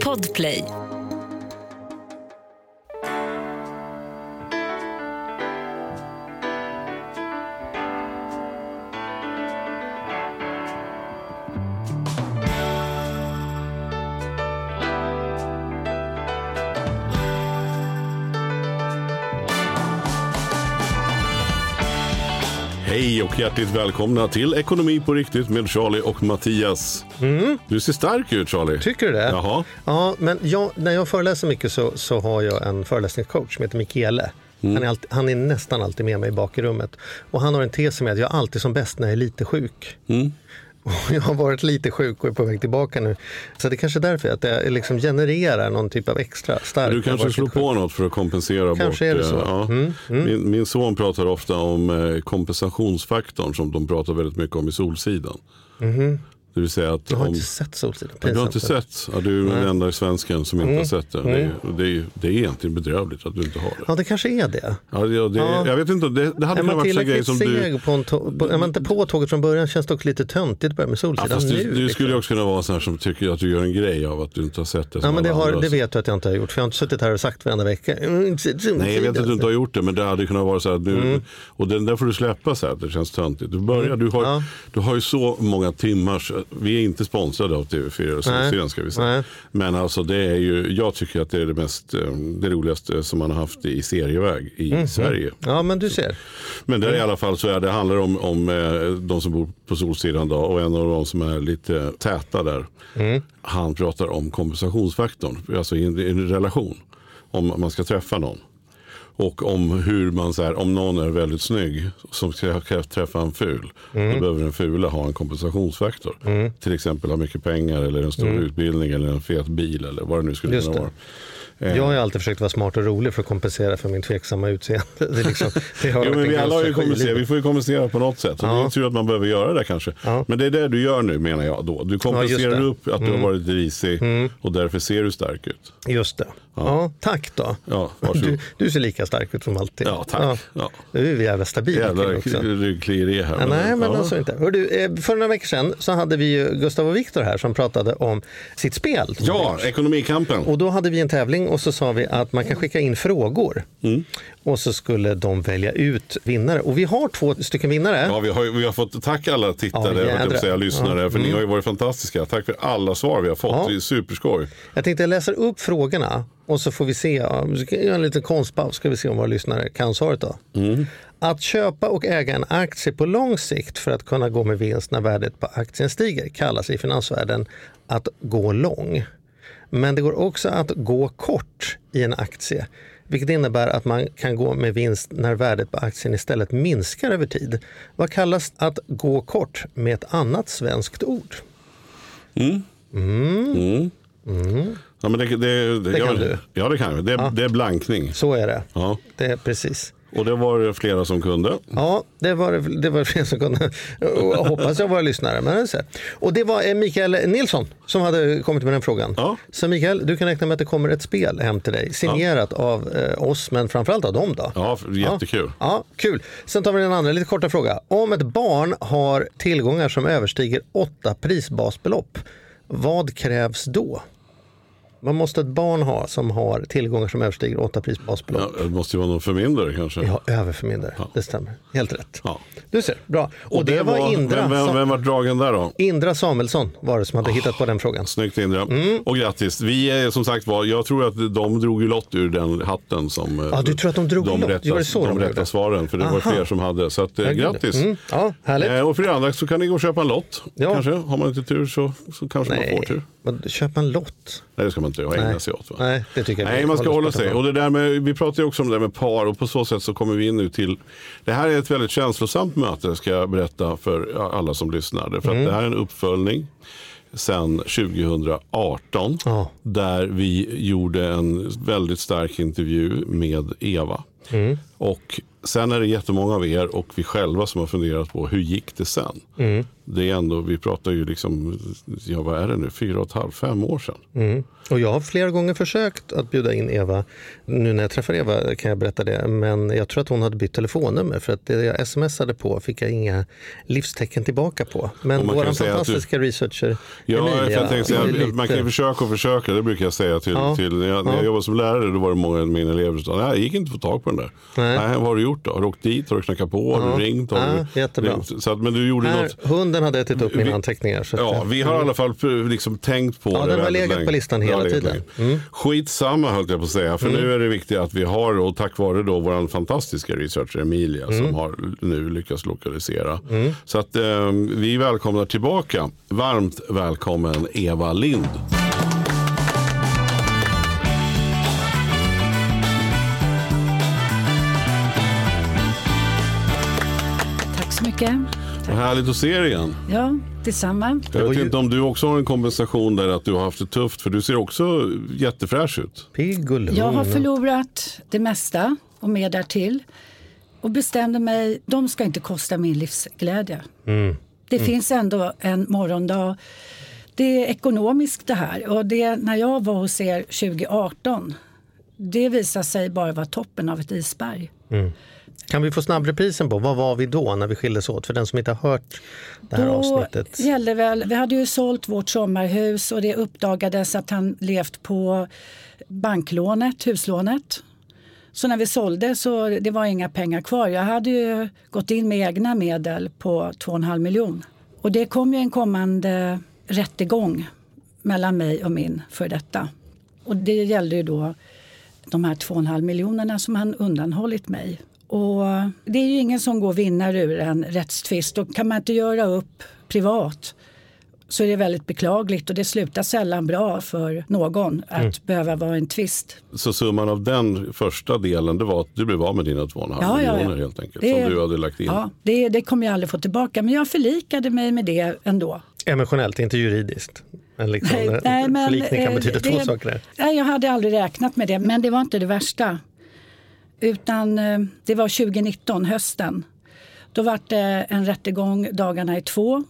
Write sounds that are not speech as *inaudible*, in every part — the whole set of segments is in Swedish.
Podplay. Och hjärtligt välkomna till Ekonomi på riktigt med Charlie och Mattias. Du ser stark ut Charlie. Tycker du det? Jaha. Ja, men jag, när jag föreläser mycket så, så har jag en föreläsningscoach som heter Michele. Han, är alltid, han är nästan alltid med mig i bakrummet. Och han har en tes med att jag alltid som bäst när jag är lite sjuk. Och *laughs* jag har varit lite sjuk och är på väg tillbaka nu. Så det är kanske är därför att det liksom genererar någon typ av extra stark. Du kanske slår sjuk. på något för att kompensera Kanske bort. är det så. eh, Ja. Min, min son pratar ofta om eh, kompensationsfaktorn som de pratar väldigt mycket om i Solsidan. Det vill säga att Jag har om, inte sett Solsidan. Ja, du har inte sett? Ja, du är den enda svensken som inte har sett det. Det, är, det, är, det är egentligen bedrövligt att du inte har det. Ja, det kanske är det. Ja, det, det Ja. Jag vet inte, det, det hade kunnat varit en grej som du... seg på en tå- på, är man inte på tåget från början känns det också lite töntigt att börja med Ja, Solsidan fast nu. du, du liksom. skulle också kunna vara sån här som tycker att du gör en grej av att du inte har sett det. Ja, men det, har, det vet du att jag inte har gjort. För jag har inte suttit här och sagt varenda vecka. "Mm, Nej, jag vet att du inte har gjort det, men det hade kunnat vara så här. Nu, Mm. Och den där får du släppa så här, att det känns töntigt. Du, börjar, du, har, Ja. du har ju så många timmars... Vi är inte sponsrade av TV4 och. Solsidan ska vi säga. Nej. Men alltså det är ju, jag tycker att det är det, mest, eh, det roligaste som man har haft i serieväg i Mhm. Sverige. Ja, men du ser. Men Mm. där i alla fall så är det handlar om, om eh, de som bor på Solsidan då, och en av de som är lite täta där. Mm. Han pratar om kompensationsfaktorn, alltså i en, i en relation. Om man ska träffa någon. Och om hur man, så här, om någon är väldigt snygg som ska träffa en ful. Mm. Då behöver den fula ha en kompensationsfaktor. Till exempel ha mycket pengar eller en stor utbildning eller en fet bil eller vad det nu skulle Mm. Just kunna det. vara. Eh, Jag har ju alltid försökt vara smart och rolig för att kompensera för min tveksamma utseende. *laughs* Det liksom, det har Jo, men en vi alla har ju vi får ju kommunicera på något sätt. Så Det är tur att man behöver göra det kanske. Ja. Men det är det du gör nu menar jag då. Du Ja, kompenserar det. upp att du har varit risig och därför ser du stark ut. Just det. Ja. tack då. Ja. Du, du ser lika stark ut som alltid. Ja, tack. Ja. Du är jävla stabil Jävla kille också. ryggklieri här. Ja, nej, men ja. alltså inte. Hör du, eh, för några veckor sedan så hade vi Gustav och Viktor här som pratade om sitt spel. Ja, ekonomikampen. Och då hade vi en tävling och så sa vi att man kan skicka in frågor. Mm. Och så skulle de välja ut vinnare. Och vi har två stycken vinnare. Ja, vi, har, vi har fått tack alla tittare, Ja, ja, jag säga, lyssnare, för ni har ju varit fantastiska. Tack för alla svar vi har fått, Ja. det är superskoj. Jag tänkte jag läser upp frågorna och så får vi se. ja, göra en liten konstpaus ska vi se om våra lyssnare kan svaret då. Att köpa och äga en aktie på lång sikt för att kunna gå med vinst när värdet på aktien stiger kallas i finansvärlden att gå lång. Men det går också att gå kort i en aktie. Vilket innebär att man kan gå med vinst när värdet på aktien istället minskar över tid. Vad kallas att gå kort med ett annat svenskt ord? Ja, men det, det, det, ja, kan du. Ja, det kan jag. Det, det är blankning. Så är det. Ja. Det är precis. Och det var det flera som kunde. Ja, det var det var *laughs* fler som kunde. Och hoppas jag våra lyssnare. Men så. Och det var eh, Mikael Nilsson som hade kommit med den frågan. Ja. Så Mikael, du kan räkna med att det kommer ett spel hem till dig. Signerat av eh, oss, men framförallt av dem då. Ja, jättekul. Ja, ja, kul. Sen tar vi den andra lite korta fråga. Om ett barn har tillgångar som överstiger åtta prisbasbelopp, vad krävs då? Vad måste ett barn ha som har tillgångar som överstiger åtta prisbasbelopp? Ja, det måste ju vara någon förmyndare kanske. Ja, överförmyndare. Det stämmer. Helt rätt. Ja. Du ser, bra. Och, det, var, Indra, Vem, vem, vem var dragen där då? Indra Samuelsson var det som hade hittat på den frågan. Snyggt Indra. Mm. Och grattis. Vi är som sagt var, jag tror att de drog ju lott ur den hatten som eh, Ja, du tror att de drog de lott? rätta, Var det så de de rätta svaren. För det var Aha. fler som hade. Så att, eh, grattis. Mm, ja, härligt. Eh, och för det andra så kan ni gå och köpa en lott. Ja. Kanske. Har man inte tur så, så kanske man får Nej, tur. Köpa en lott? Nej, det ska man inte ha ägna sig åt. Va? Nej, det tycker jag Nej, man ska hålla sig. Och det där med, vi pratar ju också om det där med par och på så sätt så kommer vi in nu till Det här är ett väldigt känslosamt möte ska jag berätta för alla som lyssnar. För Mm. att det här är en uppföljning sen 2018 Ja. där vi gjorde en väldigt stark intervju med Eva. Mm. Och Sen är det jättemånga av er och vi själva som har funderat på hur gick det sen? Mm. Det är ändå, vi pratar ju liksom, ja vad är det nu, fyra och ett halvt, fem år sedan. Mm. Och jag har flera gånger försökt att bjuda in Eva. Nu när jag träffar Eva kan jag berätta det. Men jag tror att hon hade bytt telefonnummer för att det jag smsade på fick jag inga livstecken tillbaka på. Men kan vår att du- fantastiska researcher Ja, Emilia, jag tänkte säga, lite- man kan ju försöka och försöka, det brukar jag säga till, Ja. till när, jag, när Ja. jag jobbade som lärare, då var det många av mina elever som sa, nej, jag gick inte att få tag på den där. Nej. Nej. vad har du gjort då? Har du åkt dit? Har du knackat på? Har du ringt? Har Ja, du, jättebra. Så att, men du gjorde Här, något. hunden hade ätit upp mina Vi- anteckningar. Så Ja, eh, vi har i alla fall eh, liksom tänkt på Ja, det den har legat länge. på listan hela tiden. Mm. Skitsamma höll jag på att säga, för nu är det viktigt att vi har, och tack vare då vår fantastiska researcher Emilia Mm. som har nu lyckats lokalisera. Så att eh, vi välkomnar tillbaka, varmt välkommen Eva Lind. Mycket. Vad härligt att se dig igen. Ja, detsamma. Jag vet inte om du också har en kompensation där att du har haft det tufft, för du ser också jättefräsch ut. Pigg och lugn. Jag har förlorat det mesta och mer därtill. Och bestämde mig, de ska inte kosta min livsglädje. Det finns ändå en morgondag. Det är ekonomiskt det här. Och det, när jag var hos er 2018, det visade sig bara vara toppen av ett isberg. Kan vi få snabbreprisen på vad var vi då när vi skildes åt? För den som inte har hört det här Då avsnittet. gällde väl, vi hade ju sålt vårt sommarhus och det uppdagades att han levt på banklånet, huslånet. Så när vi sålde så det var inga pengar kvar. Jag hade ju gått in med egna medel på 2,5 miljon. Och det kom ju en kommande rättegång mellan mig och min för detta. Och det gällde ju då de här 2,5 miljonerna som han undanhållit mig. Och det är ju ingen som går vinnare ur en rättstvist. Och kan man inte göra upp privat så är det väldigt beklagligt och det slutar sällan bra för någon att behöva vara en tvist. Så summan av den första delen det var att du blev av med dina 2,5 Ja, ja, ja. miljoner helt enkelt. Det- som du hade lagt in. Ja, det, det kommer jag aldrig få tillbaka men jag förlikade mig med det ändå. Emotionellt, inte juridiskt. Men liksom, Nej, nej, men, förlikning kan eh, betyda det- två saker. Där. Nej, jag hade aldrig räknat med det, men det var inte det värsta. Utan eh, det var 2019, hösten. Då var det en rättegång dagarna i två.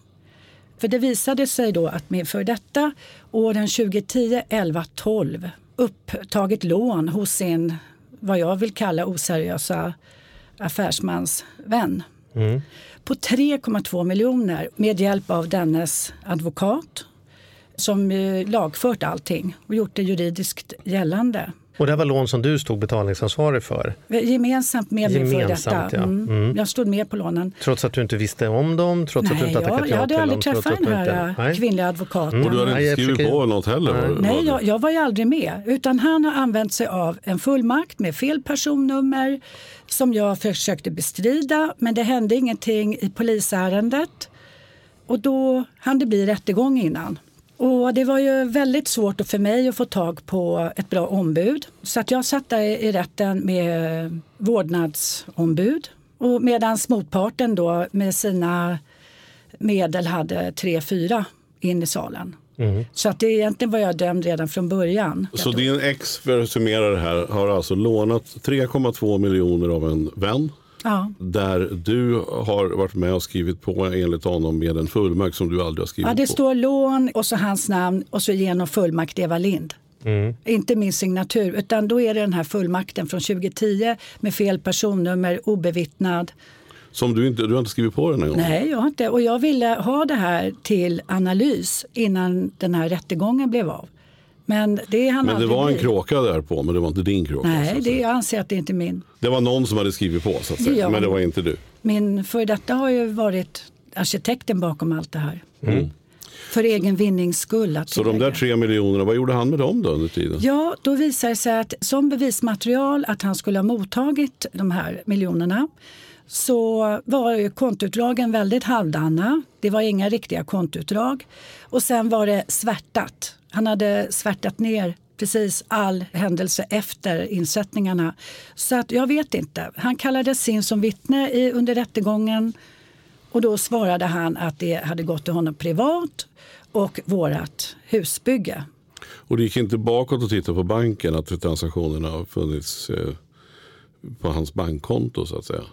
För det visade sig då att min för detta åren 2010, 11, 12 upptagit lån hos sin, vad jag vill kalla oseriösa affärsmansvän på 3,2 miljoner med hjälp av dennes advokat som lagfört allting och gjort det juridiskt gällande. Och det var lån som du stod betalningsansvarig för. Gemensamt med före Gemensamt, detta. ja. Mm. Jag stod med på lånen. Trots att du inte visste om dem, trots att du Nej, inte jag, ja jag hade aldrig dem. träffat den inte- här Nej. kvinnliga advokaten. Och du hade Nej, inte jag skrivit försöker- på något heller? Nej, det? jag, jag var ju aldrig med. Utan han har använt sig av en fullmakt med fel personnummer som jag försökte bestrida. Men det hände ingenting i polisärendet. Och då hann det bli rättegång innan. Och det var ju väldigt svårt för mig att få tag på ett bra ombud. Så att jag satt där i rätten med vårdnadsombud. Och medan motparten då med sina medel hade tre, fyra in i salen. Så att det egentligen var jag dömd redan från början. Så din ex, för att summera det här, har alltså lånat 3,2 miljoner av en vän. Ja. Där du har varit med och skrivit på enligt honom med en fullmakt som du aldrig har skrivit Ja, det på. står lån och så hans namn och så genom fullmakt Eva Lind. Inte min signatur, utan då är det den här fullmakten från 2010 med fel personnummer, obevittnad. Som du inte, du har inte skrivit på den en gång? Nej, jag har inte. Och jag ville ha det här till analys innan den här rättegången blev av. Men det han Men det var en bli. kråka där på, men det var inte din kråka. så Nej, att det, jag anser att det inte är min. det var någon som hade skrivit på, så att säga. Ja. men det var inte du. Min för detta har ju varit arkitekten bakom allt det här. Mm. För egen vinnings skull. Att Så de där tre miljonerna, vad gjorde han med dem då under tiden? Ja, då visade det sig att som bevismaterial att han skulle ha mottagit de här miljonerna så var ju kontoutdragen väldigt halvdana. Det var inga riktiga kontoutdrag. Och sen var det svärtat. Han hade svärtat ner precis all händelse efter insättningarna. Så att jag vet inte. Han kallades in som vittne i, under rättegången och då svarade han att det hade gått till honom privat och vårat husbygge. Och det gick inte bakåt och titta på banken att transaktionerna har funnits eh, på hans bankkonto så att säga?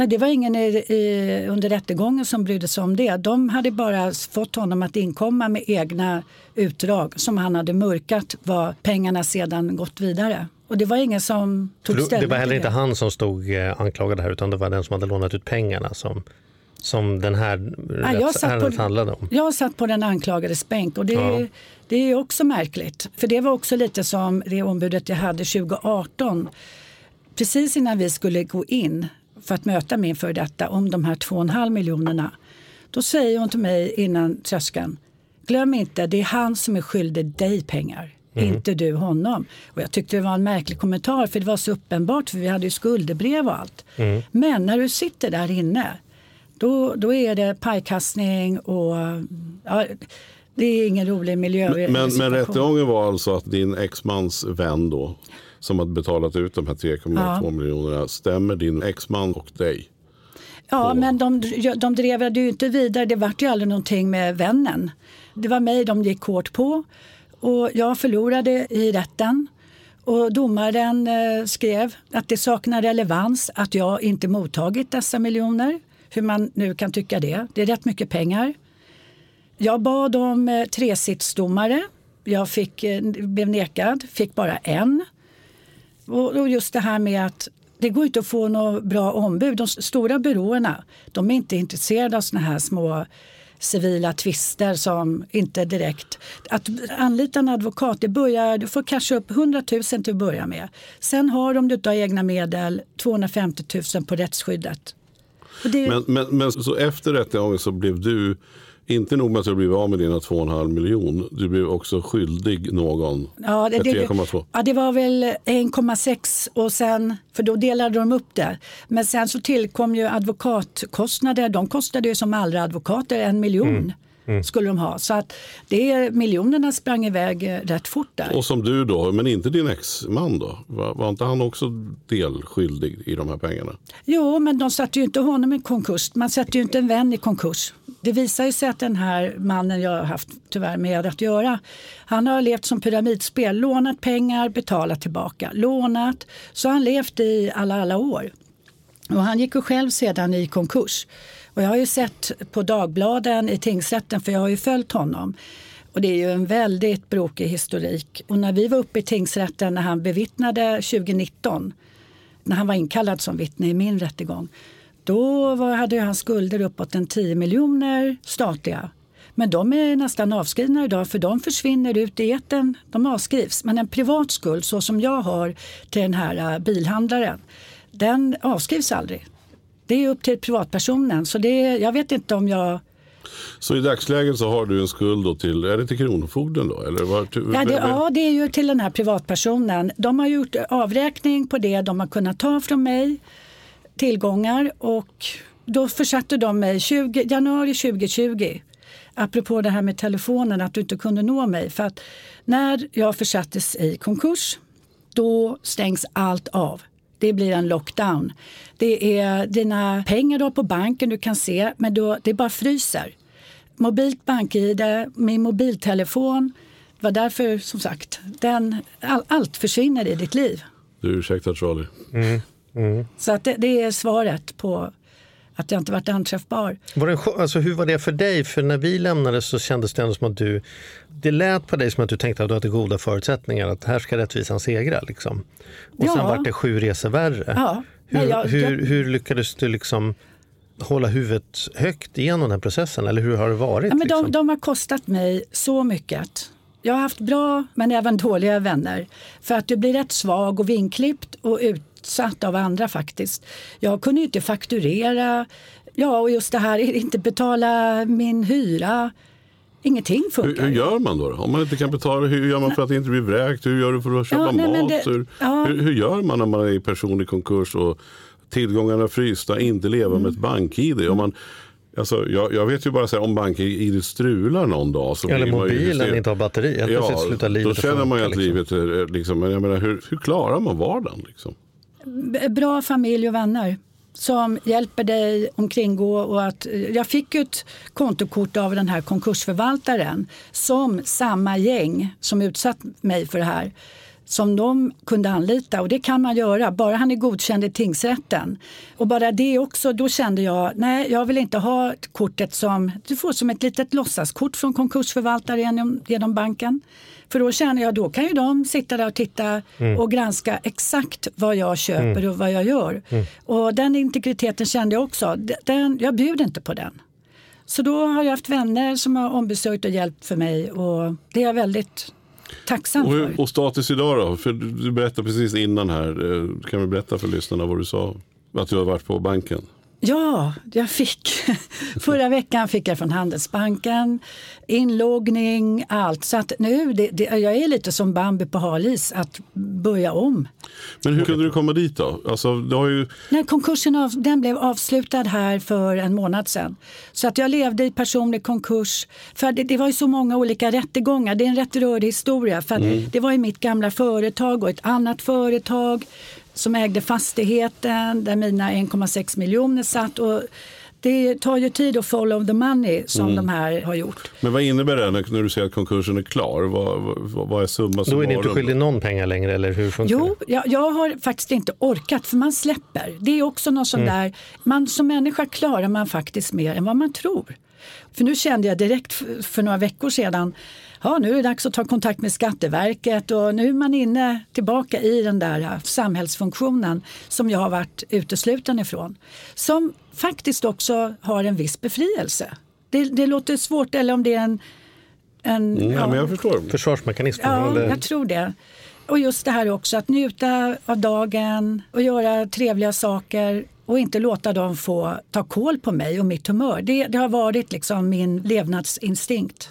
Nej, det var ingen i, under rättegången som brydde sig om det. De hade bara fått honom att inkomma med egna utdrag som han hade mörkat vad pengarna sedan gått vidare. Och det var ingen som tog ställning Det var heller inte han som stod eh, anklagad här utan det var den som hade lånat ut pengarna som, som den här Ja, jag, satt rättsärendet på, handlade om. jag satt på den anklagades bänk och det, Ja. det är också märkligt. För det var också lite som det ombudet jag hade 2018. Precis innan vi skulle gå in för att möta min före detta om de här 2,5 miljonerna. Då säger hon till mig innan tröskeln. Glöm inte, det är han som är skyldig dig pengar. Inte du honom. Och jag tyckte det var en märklig kommentar för det var så uppenbart för vi hade ju skuldebrev och allt. Men när du sitter där inne då, då är det pajkastning och ja, det är ingen rolig miljö. Men, men rättegången var alltså att din exmans vän då som hade betalat ut de här 3,2 Ja. miljonerna stämmer din exman och dig. Ja, men de, de drev det ju inte vidare. Det vart ju aldrig någonting med vännen. Det var mig de gick hårt på och jag förlorade i rätten. Och domaren eh, skrev att det saknar relevans att jag inte mottagit dessa miljoner. Hur man nu kan tycka det. Det är rätt mycket pengar. Jag bad om eh, tresitsdomare. Jag fick, eh, blev nekad, fick bara en. Och, just det här med att det går inte att få några bra ombud. De stora byråerna de är inte intresserade av såna här små civila tvister som inte direkt... Att anlita en advokat, det börjar, du får kanske upp 100 000 till att börja med. Sen har de, om du inte har egna medel, 250 000 på rättsskyddet. Det, Men, men, men så efter rättegången så blev du, inte nog med att du blev av med dina 2,5 miljon, du blev också skyldig någon Ja, det, det, 3,2. ja, det var väl 1,6 och sen, för då delade de upp det. Men sen så tillkom ju advokatkostnader. De kostade ju som alla advokater en miljon. Skulle de ha. Så att det, miljonerna sprang iväg eh, rätt fort där. Och som du då, men inte din exman då? Var, var inte han också delskyldig i de här pengarna? Jo, men de satte ju inte honom i konkurs. Man sätter ju inte en vän i konkurs. Det visar ju sig att den här mannen jag har haft tyvärr med att göra, han har levt som pyramidspel, lånat pengar, betalat tillbaka, lånat. Så har han levt i alla, alla år. Och han gick ju själv sedan i konkurs. Och jag har ju sett på Dagbladen i tingsrätten, för jag har ju följt honom. Och det är ju en väldigt brokig historik. Och när vi var uppe i tingsrätten när han bevittnade 2019, när han var inkallad som vittne i min rättegång, då var, hade han skulder uppåt en 10 miljoner statliga. Men de är nästan avskrivna idag för de försvinner ut i etern. De avskrivs. Men en privat skuld så som jag har till den här äh, bilhandlaren, den avskrivs aldrig. Det är upp till privatpersonen. Så det, jag vet inte om jag... Så i dagsläget så har du en skuld då till, är det till Kronofogden då? Eller var, Ja det, ja, det är ju till den här privatpersonen. De har gjort avräkning på det de har kunnat ta från mig, tillgångar och då försatte de mig 20, januari 2020 apropå det här med telefonen, att du inte kunde nå mig. För att när jag försattes i konkurs, då stängs allt av. Det blir en lockdown. Det är dina pengar du har på banken du kan se, men då, det bara fryser. Mobilt bank-id, min mobiltelefon. Det var därför, som sagt, den, all, allt försvinner i ditt liv. Du ursäktar Charlie. Så att det, det är svaret på att jag inte varit anträffbar. Var det alltså, hur var det för dig? För när vi lämnade så kändes det ändå som att du... Det lät på dig som att du tänkte att du hade goda förutsättningar. Att här ska rättvisan segra. Liksom. Och sen Ja. var det sju resor värre. Ja. Hur, Nej, jag- hur, jag- hur lyckades du liksom hålla huvudet högt igenom den processen? Eller hur har det varit? Ja, men de, liksom? de har kostat mig så mycket. Jag har haft bra men även dåliga vänner. För att du blir rätt svag och vinklippt och utsatt av andra faktiskt. Jag kunde ju inte fakturera. Ja, och just det här, inte betala min hyra. Ingenting Hur, funkar. hur gör man då, då? Om man inte kan betala, hur gör man för att inte bli vräkt? Hur gör du för att köpa Ja, nej, mat? det- hur, ja. hur, hur gör man när man är i personlig konkurs och tillgångarna är frysta, inte leva med ett Mm. bank-id? Om man, alltså, jag, jag vet ju bara så här, om bank-id strular någon dag så Eller mobilen inte har batteri. Helt Ja, plötsligt slutar livet då känner man ju att liksom. livet är liksom, men jag menar, hur, hur klarar man vardagen? Liksom? Bra familj och vänner som hjälper dig omkringgå. Och att, eh, jag fick ett kontokort av den här konkursförvaltaren som samma gäng som utsatt mig för det här som de kunde anlita och det kan man göra bara han är godkänd i tingsrätten. Och bara det också, då kände jag, nej jag vill inte ha kortet som, du får som ett litet låtsaskort från konkursförvaltare genom, genom banken. För då känner jag, då kan ju de sitta där och titta mm. och granska exakt vad jag köper mm. och vad jag gör. Mm. Och den integriteten kände jag också, den, jag bjuder inte på den. Så då har jag haft vänner som har ombesörjt och hjälpt för mig och det är jag väldigt tacksam och, för. Och status idag då? För du berättade precis innan här, eh, kan du berätta för lyssnarna vad du sa? Att du har varit på banken? Ja, jag fick. *laughs* Förra veckan fick jag från Handelsbanken inloggning, allt. Så att nu, det, det, jag är lite som Bambi på halis, att börja om. Men hur kunde du komma dit då? Alltså, det har ju... Nej, konkursen av, den blev avslutad här för en månad sedan. Så att jag levde i personlig konkurs. För det, det var ju så många olika rättegångar. Det är en rätt rörig historia. För mm. Det var ju mitt gamla företag och ett annat företag som ägde fastigheten där mina 1,6 miljoner satt. Och det tar ju tid att follow the money som mm. de här har gjort. Men vad innebär det när, du säger att konkursen är klar? Vad, vad, vad är summa Då är ni inte skyldig någon pengar längre eller hur funkar jo, det? Jag, jag har faktiskt inte orkat för man släpper. Det är också något sånt mm. där, man, som människa klarar man faktiskt mer än vad man tror. För nu kände jag direkt för, för några veckor sedan ja, nu är det dags att ta kontakt med Skatteverket och nu är man inne tillbaka i den där samhällsfunktionen som jag har varit utesluten ifrån. Som faktiskt också har en viss befrielse. Det, det låter svårt, eller om det är en... en mm, ja, men jag förstår. Försvarsmekanism? Ja, eller? jag tror det. Och just det här också att njuta av dagen och göra trevliga saker och inte låta dem få ta koll på mig och mitt humör. Det, det har varit liksom min levnadsinstinkt.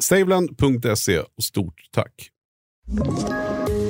Saveland.se och stort tack.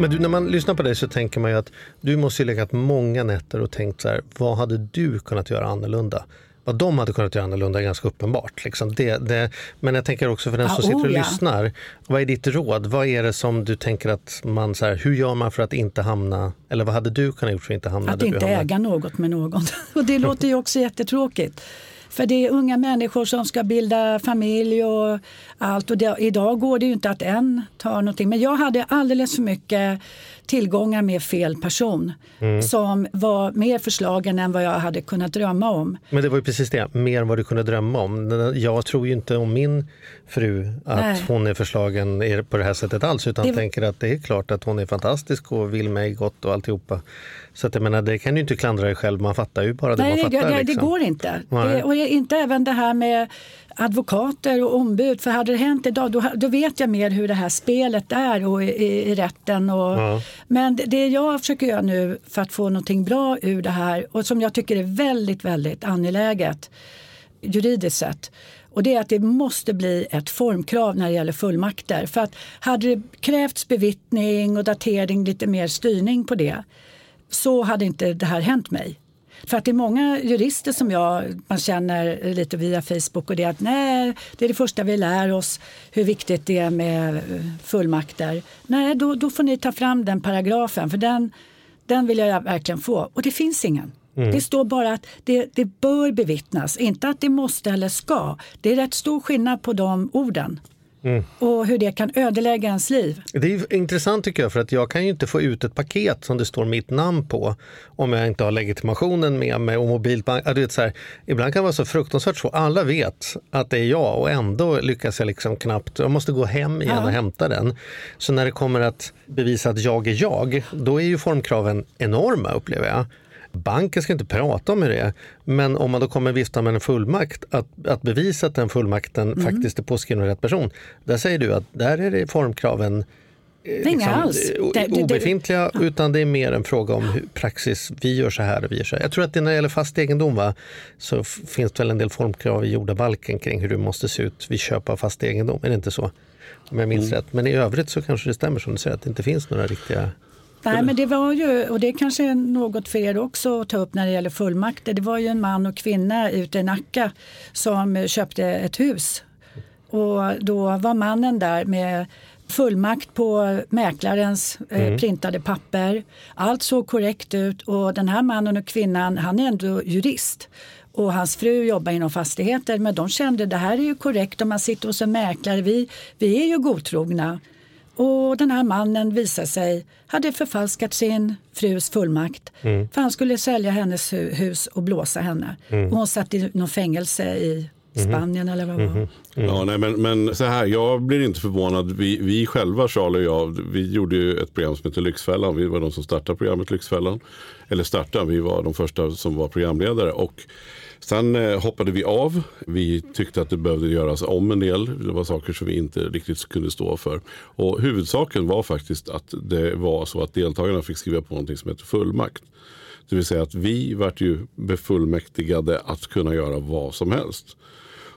Men du, när man lyssnar på dig så tänker man ju att du måste ju legat många nätter och tänkt så här, vad hade du kunnat göra annorlunda? vad de hade kunnat göra annorlunda är ganska uppenbart. Liksom. Det, det, men jag tänker också för den som ah, sitter och ja. lyssnar, vad är ditt råd? Vad är det som du tänker att man, så här, hur gör man för att inte hamna, eller vad hade du kunnat göra för att inte hamna Att inte äga något med någon. *laughs* och det låter ju också jättetråkigt. För det är unga människor som ska bilda familj och allt. Och det, idag går det ju inte att en tar någonting. Men jag hade alldeles för mycket tillgångar med fel person mm. som var mer förslagen än vad jag hade kunnat drömma om. Men det var ju precis det, mer än vad du kunde drömma om. Jag tror ju inte om min fru att Nej. hon är förslagen på det här sättet alls utan det... tänker att det är klart att hon är fantastisk och vill mig gott och alltihopa. Så att jag menar, det kan du inte klandra dig själv, man fattar ju bara det Nej, man fattar. Det, liksom. det går inte. Det, och inte även det här med advokater och ombud. För hade det hänt idag då, då vet jag mer hur det här spelet är och i, i rätten. Och, ja. Men det, det jag försöker göra nu för att få någonting bra ur det här och som jag tycker är väldigt, väldigt angeläget juridiskt sett Och det är att det måste bli ett formkrav när det gäller fullmakter. För att hade det krävts bevittning och datering, lite mer styrning på det, så hade inte det här hänt mig. För att det är många jurister som jag man känner lite via Facebook och det att nej, det är det första vi lär oss hur viktigt det är med fullmakter. Nej, då, då får ni ta fram den paragrafen för den, den vill jag verkligen få. Och det finns ingen. Mm. Det står bara att det, det bör bevittnas, inte att det måste eller ska. Det är rätt stor skillnad på de orden. Mm. Och hur det kan ödelägga ens liv. Det är intressant tycker jag för att jag kan ju inte få ut ett paket som det står mitt namn på om jag inte har legitimationen med mig och mobilbank. Du vet, så här, ibland kan det vara så fruktansvärt så. Alla vet att det är jag och ändå lyckas jag liksom knappt. Jag måste gå hem igen ja. och hämta den. Så när det kommer att bevisa att jag är jag, då är ju formkraven enorma upplever jag. Banken ska inte prata om hur det är, men om man då kommer vifta med en fullmakt, att, att bevisa att den fullmakten mm. faktiskt är påskriven av rätt person. Där säger du att där är det formkraven eh, liksom, alls. Det, det, obefintliga, det, utan det är mer en fråga om hur praxis, vi gör så här och vi gör så här. Jag tror att när det gäller fast egendom va, så finns det väl en del formkrav i jordabalken kring hur det måste se ut vid köp av fast egendom, är det inte så? Om jag minns mm. rätt. Men i övrigt så kanske det stämmer som du säger att det inte finns några riktiga Nej, men det var ju, och det kanske är något för er också att ta upp när det gäller fullmakter. Det var ju en man och kvinna ute i Nacka som köpte ett hus. Och då var mannen där med fullmakt på mäklarens eh, mm. printade papper. Allt såg korrekt ut och den här mannen och kvinnan, han är ändå jurist och hans fru jobbar inom fastigheter men de kände det här är ju korrekt om man sitter hos en mäklare, vi, vi är ju godtrogna. Och den här mannen visade sig hade förfalskat sin frus fullmakt. Mm. För han skulle sälja hennes hus och blåsa henne. Mm. Och hon satt i något fängelse i. Spanien eller vad det var. Mm. Ja, nej, men, men så här, jag blir inte förvånad. Vi, vi själva, Charlie och jag, vi gjorde ju ett program som heter Lyxfällan. Vi var de som startade programmet Lyxfällan. Eller startade, vi var de första som var programledare. Och Sen eh, hoppade vi av. Vi tyckte att det behövde göras om en del. Det var saker som vi inte riktigt kunde stå för. Och huvudsaken var faktiskt att det var så att deltagarna fick skriva på någonting som heter fullmakt. Det vill säga att vi vart ju befullmäktigade att kunna göra vad som helst.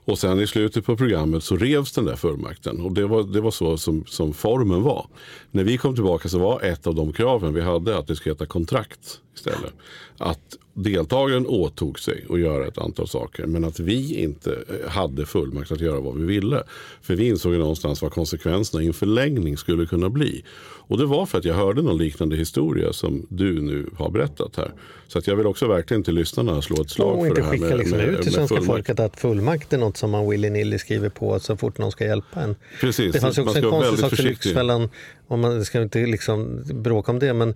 Och sen i slutet på programmet så revs den där fullmakten. Och det var, det var så som, som formen var. När vi kom tillbaka så var ett av de kraven vi hade att det skulle heta kontrakt istället. Att deltagaren åtog sig att göra ett antal saker men att vi inte eh, hade fullmakt att göra vad vi ville. För vi insåg ju någonstans vad konsekvenserna i en förlängning skulle kunna bli. Och det var för att jag hörde någon liknande historia som du nu har berättat här. Så att jag vill också verkligen till lyssnarna slå ett slag och för det här skicka liksom med, ut till svenska fullmakt. folket att fullmakt är något som man willy-nilly skriver på så fort någon ska hjälpa en. Precis, det fanns också en konstig sak för Lyxfällan, om man ska inte liksom bråka om det, men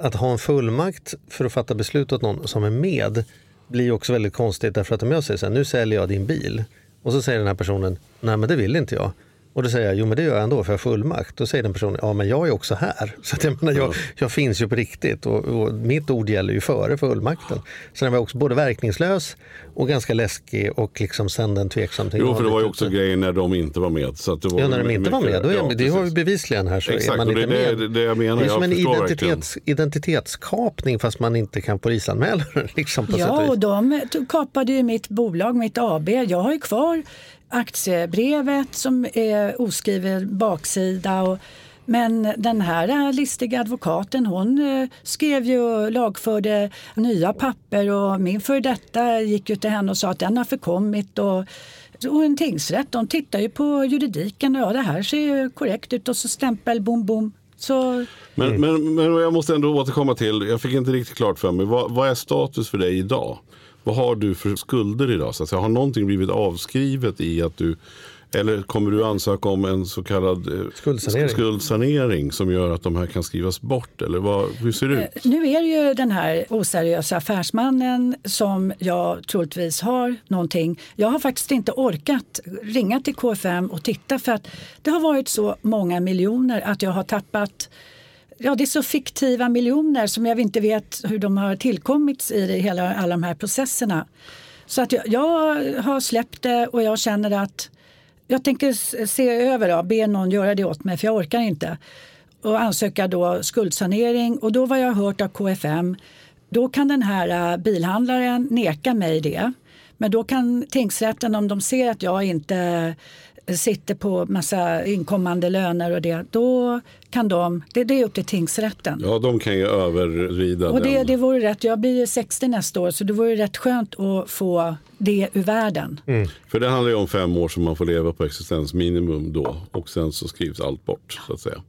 att ha en fullmakt för att fatta beslut åt någon som är med blir också väldigt konstigt därför att om jag säger så här, nu säljer jag din bil och så säger den här personen, nej men det vill inte jag. Och då säger jag, jo men det gör jag ändå för jag har fullmakt. Då säger den personen, ja men jag är också här. *laughs* Så att jag, menar, jag, jag finns ju på riktigt och, och, mitt ord gäller ju före fullmakten. Så den var också både verkningslös och ganska läskig och liksom sände en tveksam till. Jo för det var ju också grejen när de inte var med. Så att det var ja när de inte var med, då är, ja, det har vi bevisligen här så Exakt, är man inte det, med. Det, det, jag menar, det är som en identitets, identitetskapning fast man inte kan polisanmäla *laughs* liksom, Ja och, och de kapade ju mitt bolag, mitt AB. Jag har ju kvar aktiebrevet som är oskriven baksida. Och, men den här listiga advokaten hon eh, skrev ju och lagförde nya papper och min för detta gick ju till henne och sa att den har förkommit. Och, och en tingsrätt de tittar ju på juridiken och ja det här ser ju korrekt ut och så stämpel bom bom. Så... Men, men, men jag måste ändå återkomma till, jag fick inte riktigt klart för mig, vad, vad är status för dig idag? Vad har du för skulder idag? Så att säga, har någonting blivit avskrivet i att du eller kommer du ansöka om en så kallad eh, skuldsanering. skuldsanering som gör att de här kan skrivas bort? Eller vad, hur ser det ut? Eh, nu är det ju den här oseriösa affärsmannen som jag troligtvis har någonting. Jag har faktiskt inte orkat ringa till KFM och titta för att det har varit så många miljoner att jag har tappat Ja, det är så fiktiva miljoner som jag inte vet hur de har tillkommit i det, hela, alla de här processerna. Så att jag, jag, har släppt det och jag känner att jag tänker se över det, be någon göra det åt mig för jag orkar inte. Och ansöka då skuldsanering och då vad jag hört av KFM, då kan den här äh, bilhandlaren neka mig det. Men då kan tingsrätten, om de ser att jag inte sitter på massa inkommande löner och det, då kan de, det, det är upp till tingsrätten. Ja, de kan ju överrida och det, den. det vore rätt, jag blir 60 nästa år så det vore rätt skönt att få det ur världen. Mm. För det handlar ju om fem år som man får leva på existensminimum då och sen så skrivs allt bort så att säga.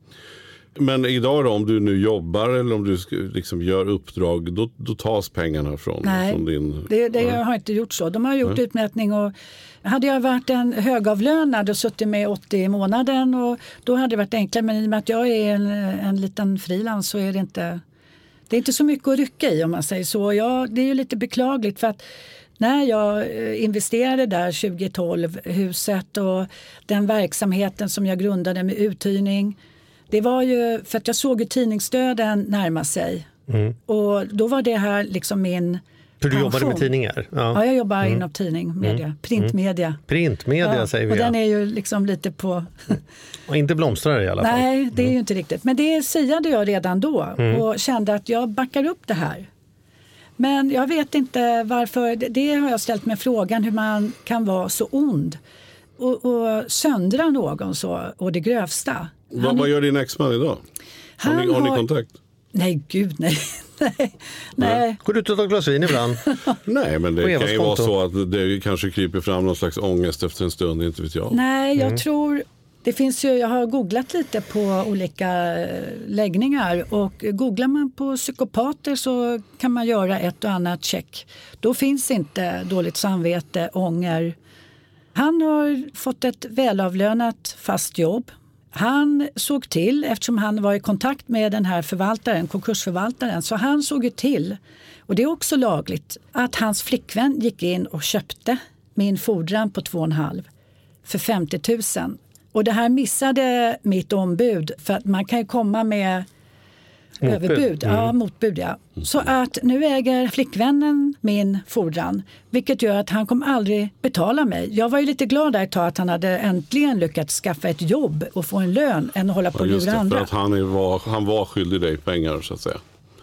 Men idag då, om du nu jobbar eller om du liksom gör uppdrag, då, då tas pengarna från, Nej, från din... det, det har inte gjort så. De har gjort Nej. utmätning och hade jag varit en högavlönad och suttit med 80 i månaden och då hade det varit enklare. Men i och med att jag är en, en liten frilans så är det inte, det är inte så mycket att rycka i om man säger så. Ja, det är ju lite beklagligt för att när jag eh, investerade där 2012, huset och den verksamheten som jag grundade med uthyrning det var ju för att jag såg ju tidningsdöden närma sig. Mm. Och då var det här liksom min för du jobbade med tidningar? Ja, ja jag jobbar mm. inom tidning, media, mm. printmedia. Mm. Printmedia ja, säger vi. Och den är ju liksom lite på... och inte blomstrar i alla fall. Nej, det är ju mm. inte riktigt. Men det siade jag redan då mm. och kände att jag backar upp det här. Men jag vet inte varför, det har jag ställt mig frågan hur man kan vara så ond och, och söndra någon så och det grövsta. Va, vad gör din exman idag? Har ni, har ni kontakt? Nej, gud *laughs* nej. nej. nej. Går du ut och tar ett glas vin ibland? *laughs* nej, men det kan ju vara så att det kanske kryper fram någon slags ångest efter en stund, inte vet jag. Nej, jag mm. tror det finns ju, jag har googlat lite på olika eh, läggningar och googlar man på psykopater så kan man göra ett och annat check. Då finns inte dåligt samvete, ånger. Han har fått ett välavlönat fast jobb han såg till, eftersom han var i kontakt med den här förvaltaren, konkursförvaltaren, så han såg till, och det är också lagligt, att hans flickvän gick in och köpte min fordran på 2,5 för 50 000. Och det här missade mitt ombud för att man kan ju komma med Motbud. Överbud, mm. ja motbud ja. Så att nu äger flickvännen min fordran vilket gör att han kommer aldrig betala mig. Jag var ju lite glad där ett tag att han hade äntligen lyckats skaffa ett jobb och få en lön än att hålla på och lura andra. För att han var, han var skyldig dig pengar så att säga.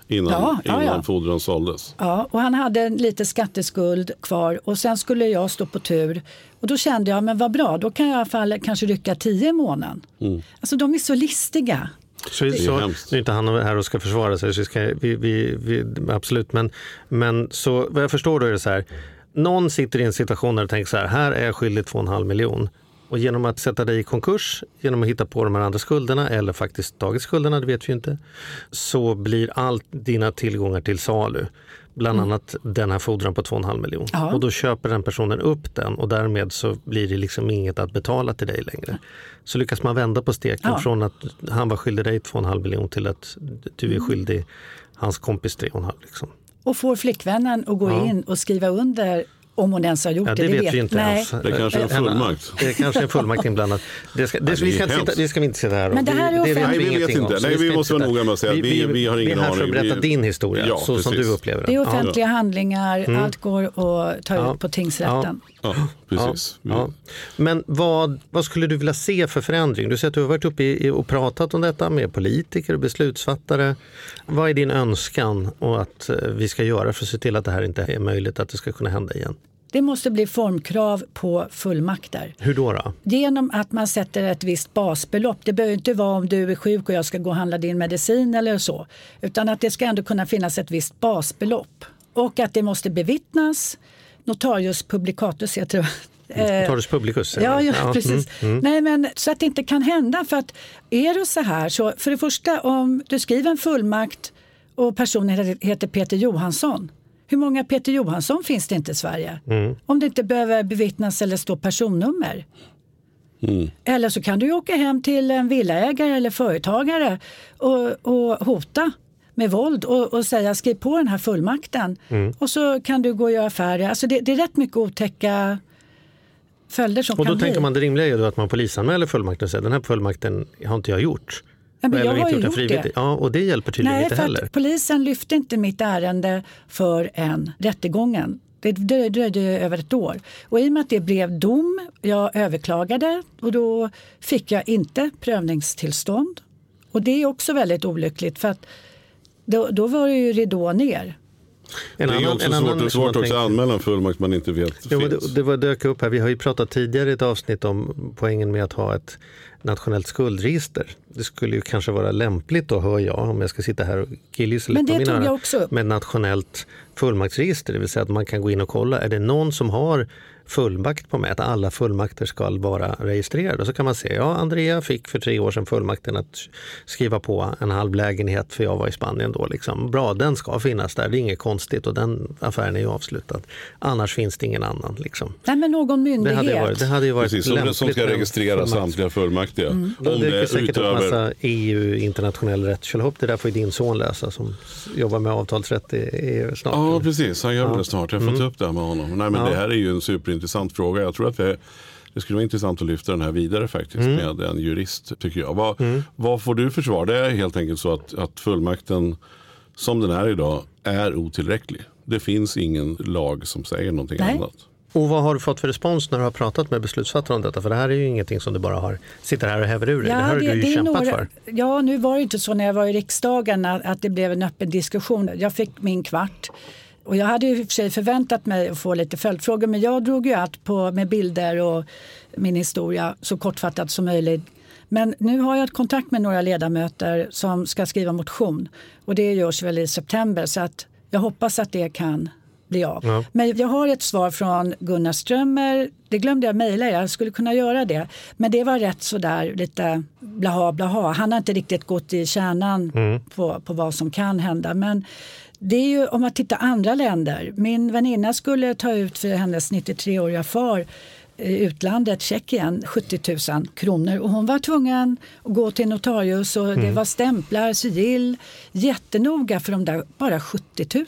Innan, ja, ja, innan ja. fordran såldes. Ja, och han hade lite skatteskuld kvar och sen skulle jag stå på tur. Och då kände jag, men vad bra, då kan jag i alla fall kanske rycka tio i månaden. Mm. Alltså de är så listiga. Så, det är så, nu är inte han här och ska försvara sig, så ska, vi, vi, vi, absolut. Men, men så, vad jag förstår då är det så här, någon sitter i en situation där det tänker så här, här är jag skyldig 2,5 miljon. Och genom att sätta dig i konkurs, genom att hitta på de här andra skulderna eller faktiskt tagit skulderna, det vet vi inte, så blir allt dina tillgångar till salu. Bland mm. annat den här fordran på 2,5 miljon. Och då köper den personen upp den och därmed så blir det liksom inget att betala till dig längre. Så lyckas man vända på steken ja. från att han var skyldig dig 2,5 miljon till att du är mm. skyldig hans kompis 3,5. Liksom. Och får flickvännen att gå ja. in och skriva under om hon ens har gjort ja, det. Det vet, vet vi inte Nej. ens. Det är kanske är en fullmakt. Det är kanske en fullmakt inblandad. Det ska, det, vi, ska sitta, det ska vi inte sitta här Men det här är offentligt. Nej, vi vet inte. Nej, vi, måste vara noga med att säga att vi, vi, har ingen aning. Vi är här för att berätta din historia, ja, så precis. som du upplever den. Det är offentliga ja. handlingar, mm. allt går att ta ut på tingsrätten. Ja, precis. Ja, Men vad, vad skulle du vilja se för förändring? Du säger att du har varit uppe i, och pratat om detta med politiker och beslutsfattare. Vad är din önskan och att eh, vi ska göra för att se till att det här inte är möjligt, att det ska kunna hända igen? Det måste bli formkrav på fullmakter. Hur då, då? Genom att man sätter ett visst basbelopp. Det behöver inte vara om du är sjuk och jag ska gå och handla din medicin eller så. Utan att det ska ändå kunna finnas ett visst basbelopp. Och att det måste bevittnas. Notarius publicatus heter det. Eh, Notarius publicus? Ja, ja, ja, precis. Mm, mm. Nej, men, så att det inte kan hända. För att är det så här, så för det första om du skriver en fullmakt och personen heter Peter Johansson hur många Peter Johansson finns det inte i Sverige? Mm. Om det inte behöver bevittnas eller stå personnummer. Mm. Eller så kan du åka hem till en villaägare eller företagare och, och hota med våld och, och, säga skriv på den här fullmakten. Mm. Och så kan du gå och göra affärer. Alltså det, det är rätt mycket otäcka följder som och kan då bli. tänker man det rimliga är då att man polisanmäler fullmakten och säger den här fullmakten har inte jag gjort. Ja, men jag har ju gjort det. Ja, och det hjälper tydligen Nej, inte heller. polisen lyfte inte mitt ärende för en rättegången. Det dröjde över ett år. Och i och med att det blev dom, jag överklagade och då fick jag inte prövningstillstånd. Och det är också väldigt olyckligt för att då, då var det ju ridå ner. En det är annan, också svårt, annan, svårt också att anmäla en fullmakt man inte vet jo, finns. Det, det var, dök upp här. Vi har ju pratat tidigare i ett avsnitt om poängen med att ha ett nationellt skuldregister. Det skulle ju kanske vara lämpligt då, hör jag, om jag ska sitta här och killgissa lite på mina öron, med nationellt fullmaktsregister. Det vill säga att man kan gå in och kolla, är det någon som har fullmakt på mig, att alla fullmakter ska vara registrerade. Så kan man se, ja Andrea fick för tre år sedan fullmakten att skriva på en halv lägenhet för jag var i Spanien då. Liksom. Bra, den ska finnas där, det är inget konstigt och den affären är ju avslutad. Annars finns det ingen annan. Liksom. Nej men någon myndighet. Det hade, varit, det hade ju varit Precis, lämpligt. Som ska registrera samtliga fullmaktiga. Mm. Om det dyker säkert utöver... massa EU internationell rätt. Kjell det där får ju din son läsa som jobbar med avtalsrätt i EU snart. Ja precis, han gör ja. det snart. Jag har fått mm. upp det här med honom. Nej, men ja. Det här är ju en super intressant fråga. Jag tror att det, det skulle vara intressant att lyfta den här vidare faktiskt mm. med en jurist tycker jag. Vad, mm. vad får du för svar? Det är helt enkelt så att, att fullmakten som den är idag är otillräcklig. Det finns ingen lag som säger någonting Nej. annat. Och vad har du fått för respons när du har pratat med beslutsfattare om detta? För det här är ju ingenting som du bara har, sitter här och häver ur dig. Ja, det här har det, du ju kämpat några, för. Ja, nu var det inte så när jag var i riksdagen att det blev en öppen diskussion. Jag fick min kvart och jag hade i och för sig förväntat mig att få lite följdfrågor men jag drog ju allt på, med bilder och min historia så kortfattat som möjligt. Men nu har jag kontakt med några ledamöter som ska skriva motion och det görs väl i september så att jag hoppas att det kan bli av. Ja. Men jag har ett svar från Gunnar Strömmer. Det glömde jag mejla, jag skulle kunna göra det. Men det var rätt sådär lite blaha blaha. Han har inte riktigt gått i kärnan mm. på, på vad som kan hända. Men det är ju om man tittar andra länder. Min väninna skulle ta ut för hennes 93-åriga far i utlandet, Tjeckien, 70 000 kronor. Och hon var tvungen att gå till notarius och mm. det var stämplar, sigill, jättenoga för de där bara 70 000.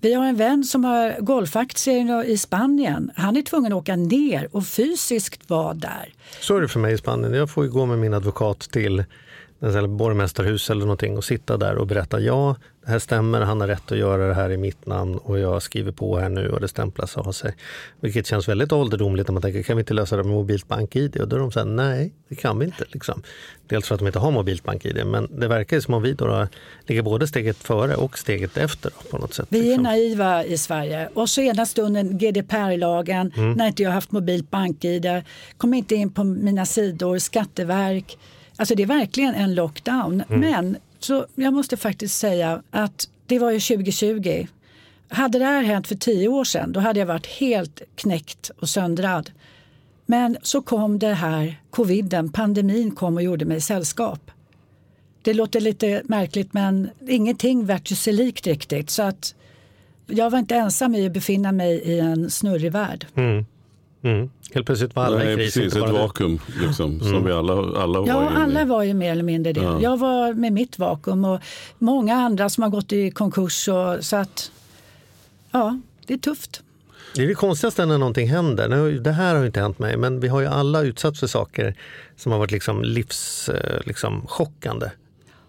Vi har en vän som har golfaktier i Spanien. Han är tvungen att åka ner och fysiskt vara där. Så är det för mig i Spanien. Jag får gå med min advokat till borgmästarhus eller någonting och sitta där och berätta ja, det här stämmer, han har rätt att göra det här i mitt namn och jag skriver på här nu och det stämplas av sig. Vilket känns väldigt ålderdomligt när man tänker, kan vi inte lösa det med mobilt bank-id? Och då är de säger nej, det kan vi inte. Liksom. Dels för att de inte har mobilt bank-id, men det verkar som om vi då ligger både steget före och steget efter då, på något sätt. Vi är liksom. naiva i Sverige och så ena stunden GDPR-lagen, mm. när inte jag haft mobilt bank-id, kom inte in på mina sidor, Skatteverk, Alltså det är verkligen en lockdown. Mm. Men så jag måste faktiskt säga att det var ju 2020. Hade det här hänt för tio år sedan då hade jag varit helt knäckt och söndrad. Men så kom det här coviden, pandemin kom och gjorde mig sällskap. Det låter lite märkligt men ingenting vart ju sig likt riktigt. Så att jag var inte ensam i att befinna mig i en snurrig värld. Mm. Mm. Helt plötsligt var alla Nej, i kris. Precis, ett vakuum liksom, mm. som vi alla, alla var Ja, alla var ju mer eller mindre det. Ja. Jag var med mitt vakuum och många andra som har gått i konkurs. Och, så att, ja, det är tufft. Det är det konstigaste när någonting händer. Det här har inte hänt mig, men vi har ju alla utsatts för saker som har varit liksom livschockande. Liksom,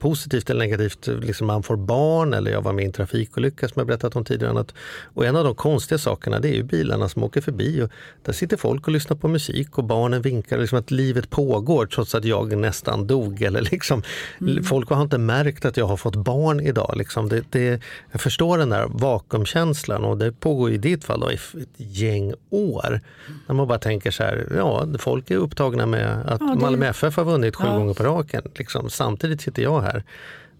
positivt eller negativt, liksom man får barn eller jag var med i en trafikolycka som jag berättat om tidigare. Annat. Och en av de konstiga sakerna det är ju bilarna som åker förbi och där sitter folk och lyssnar på musik och barnen vinkar, liksom att livet pågår trots att jag nästan dog. Eller liksom, mm. Folk har inte märkt att jag har fått barn idag. Liksom det, det, jag förstår den där vakuumkänslan och det pågår i ditt fall då, i ett gäng år. När man bara tänker så här, ja folk är upptagna med att ja, det... Malmö FF har vunnit sju ja. gånger på raken. Liksom. Samtidigt sitter jag här här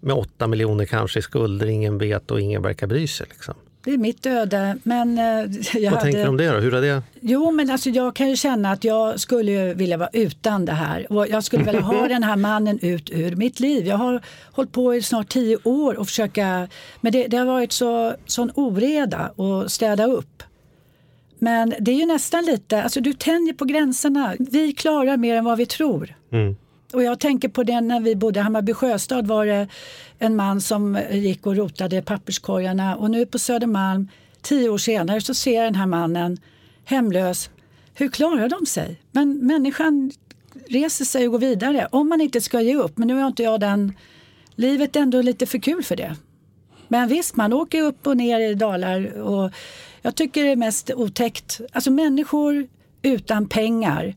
med 8 miljoner kanske i skulder, ingen vet och ingen verkar bry sig. Liksom. Det är mitt öde. Men, eh, jag Vad hade... tänker du om det då? Hur är det? Jo, men alltså, jag kan ju känna att jag skulle vilja vara utan det här. Och jag skulle vilja ha *laughs* den här mannen ut ur mitt liv. Jag har hållit på i snart tio år och försöka... Men det, det har varit så, sån oreda att städa upp. Men det är ju nästan lite, alltså du tänjer på gränserna. Vi klarar mer än vad vi tror. Mm. Och jag tänker på det när vi bodde i Hammarby sjöstad var det en man som gick och rotade i papperskorgarna och nu på Södermalm tio år senare så ser jag den här mannen hemlös. Hur klarar de sig? Men människan reser sig och går vidare om man inte ska ge upp. Men nu har inte jag den... Livet är ändå lite för kul för det. Men visst, man åker upp och ner i dalar och jag tycker det är mest otäckt. Alltså människor utan pengar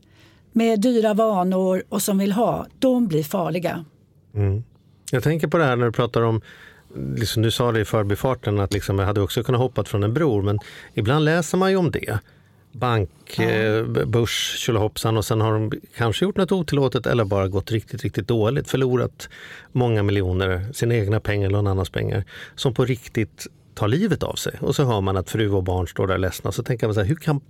med dyra vanor och som vill ha, de blir farliga. Mm. Jag tänker på det här när du pratar om liksom, du sa det i förbifarten att liksom, jag hade också kunnat hoppat från en bror, men ibland läser man ju om det. Bank, ja. eh, börs, tjolahoppsan och sen har de kanske gjort något otillåtet eller bara gått riktigt, riktigt dåligt. Förlorat många miljoner, sina egna pengar eller någon annans pengar, som på riktigt tar livet av sig. Och så hör man att fru och barn står där ledsna. Så tänker man så här, hur kan...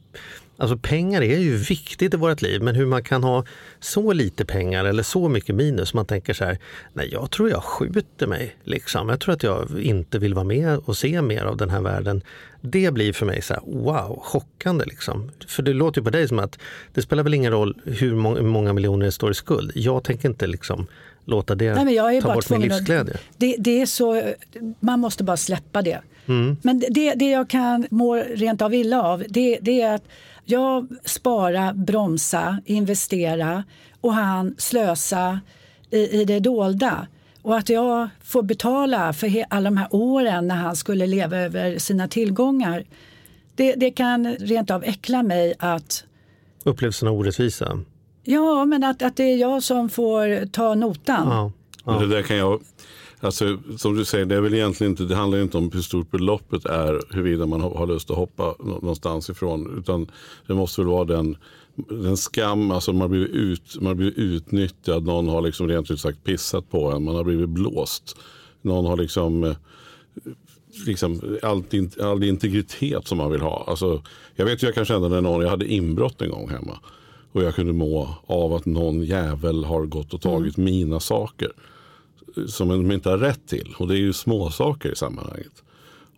Alltså pengar är ju viktigt i vårt liv, men hur man kan ha så lite pengar eller så mycket minus. Man tänker så här, nej jag tror jag skjuter mig. Liksom. Jag tror att jag inte vill vara med och se mer av den här världen. Det blir för mig så här, wow, chockande. Liksom. För det låter ju på dig som att det spelar väl ingen roll hur många miljoner det står i skuld. Jag tänker inte liksom låta det Nej, ta bort min livsglädje. Det, det, är så, man måste bara släppa det. Mm. Men det, det jag kan må rent av illa av det, det är att jag spara, bromsa, investera och han slösa i, i det dolda. Och att jag får betala för alla de här åren när han skulle leva över sina tillgångar. Det, det kan rent av äckla mig att... Upplevelsen av orättvisa? Ja, men att, att det är jag som får ta notan. Ja, ja. Det där kan jag Alltså, som du säger, det, är väl egentligen inte, det handlar inte om hur stort beloppet är, huruvida man har lust att hoppa någonstans ifrån. Utan det måste väl vara den, den skam, alltså man har blivit, ut, man har blivit utnyttjad, någon har liksom rent ut sagt pissat på en, man har blivit blåst. Någon har liksom, eh, liksom all, all integritet som man vill ha. Alltså, jag vet ju, jag kan känna när någon, jag hade inbrott en gång hemma. Och jag kunde må av att någon jävel har gått och tagit mm. mina saker som de inte har rätt till. Och det är ju småsaker i sammanhanget.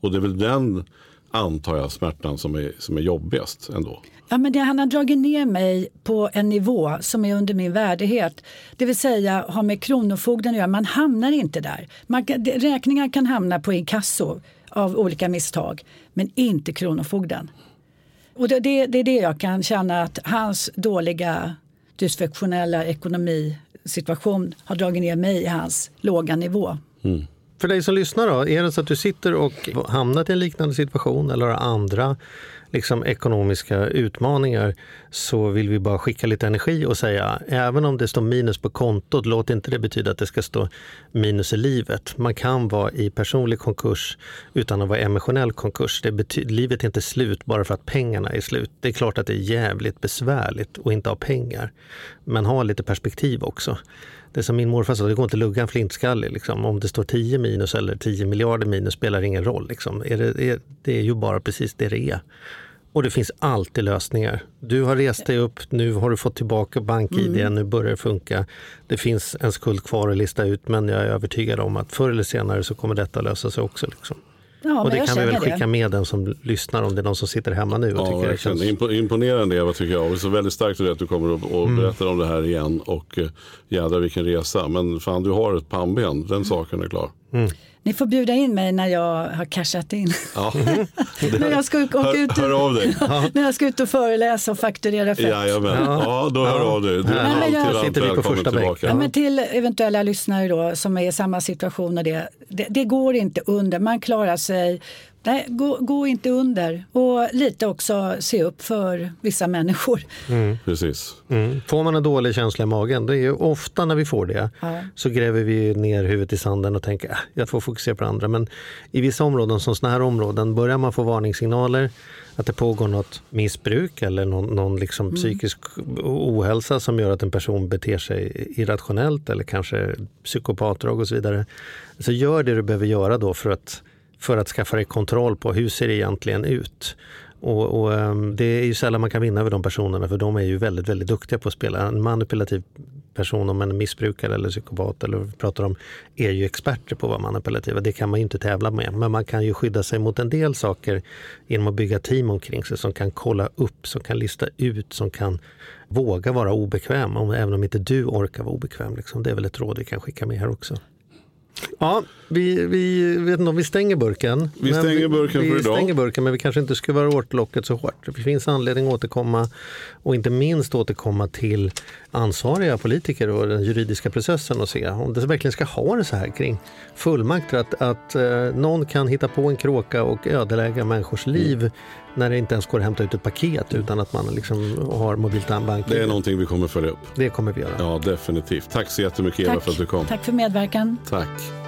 Och det är väl den, antar jag, smärtan som är, som är jobbigast ändå. Ja, men det, han har dragit ner mig på en nivå som är under min värdighet. Det vill säga har med Kronofogden att göra. Man hamnar inte där. Man, räkningar kan hamna på inkasso av olika misstag, men inte Kronofogden. Och det, det, det är det jag kan känna att hans dåliga dysfunktionella ekonomi situation har dragit ner mig i hans låga nivå. Mm. För dig som lyssnar då, är det så att du sitter och hamnat i en liknande situation eller har andra liksom, ekonomiska utmaningar så vill vi bara skicka lite energi och säga även om det står minus på kontot, låt inte det betyda att det ska stå minus i livet. Man kan vara i personlig konkurs utan att vara emotionell konkurs. Det betyder, livet är inte slut bara för att pengarna är slut. Det är klart att det är jävligt besvärligt att inte ha pengar. Men ha lite perspektiv också. Det är som min morfar sa, det går inte att lugga en flintskallig. Liksom. Om det står 10 minus eller 10 miljarder minus spelar ingen roll. Liksom. Är det, är, det är ju bara precis det det är. Och det finns alltid lösningar. Du har rest dig upp, nu har du fått tillbaka bank-id, mm. nu börjar det funka. Det finns en skuld kvar att lista ut men jag är övertygad om att förr eller senare så kommer detta lösa sig också. Liksom. Ja, och det kan vi väl skicka det. med den som lyssnar om det är någon som sitter hemma nu och ja, tycker verkligen. det känns... Imponerande Eva tycker jag. Och det är så väldigt starkt att du kommer och, och mm. berättar om det här igen. Och eh, jädrar vilken resa. Men fan du har ett pannben, den saken är klar. Mm. Ni får bjuda in mig när jag har cashat in. Ja. *laughs* när jag ska åka hör, ut och, hör av dig. *laughs* när jag ska ut och föreläsa och fakturera fett. Jajamän. Ja, då hör du av dig. Du är alltid välkommen tillbaka. Ja, men till eventuella lyssnare då, som är i samma situation. Och det, det, det går inte under. Man klarar sig Nej, gå, gå, inte under. Och lite också se upp för vissa människor. Mm. Precis. Mm. Får man en dålig känsla i magen, det är ju ofta när vi får det, ja. så gräver vi ner huvudet i sanden och tänker att äh, jag får fokusera på andra. Men i vissa områden, som sådana här områden, börjar man få varningssignaler att det pågår något missbruk eller någon, någon liksom mm. psykisk ohälsa som gör att en person beter sig irrationellt eller kanske psykopatdrag och så vidare. Så gör det du behöver göra då för att för att skaffa dig kontroll på hur ser det egentligen ut. Och, och, ehm, Det är ju sällan man kan vinna över de personerna för de är ju väldigt, väldigt duktiga på att spela. En manipulativ person, om en missbrukare eller psykopat eller vad vi pratar om, är ju experter på att vara manipulativa. Det kan man ju inte tävla med. Men man kan ju skydda sig mot en del saker genom att bygga team omkring sig som kan kolla upp, som kan lista ut, som kan våga vara obekväm, även om inte du orkar vara obekväm. Liksom. Det är väl ett råd vi kan skicka med här också. Ja, vi, vi vet inte om vi stänger burken. Vi stänger burken vi, för vi idag. stänger burken, men vi kanske inte ska vara åt så hårt. Det finns anledning att återkomma och inte minst återkomma till ansvariga politiker och den juridiska processen och se om det verkligen ska ha det så här kring fullmakter. Att, att eh, någon kan hitta på en kråka och ödelägga människors liv mm. när det inte ens går att hämta ut ett paket utan att man liksom har mobilt bank. Det är någonting vi kommer följa upp. Det kommer vi göra. Ja, definitivt. Tack så jättemycket Eva för att du kom. Tack för medverkan. Tack.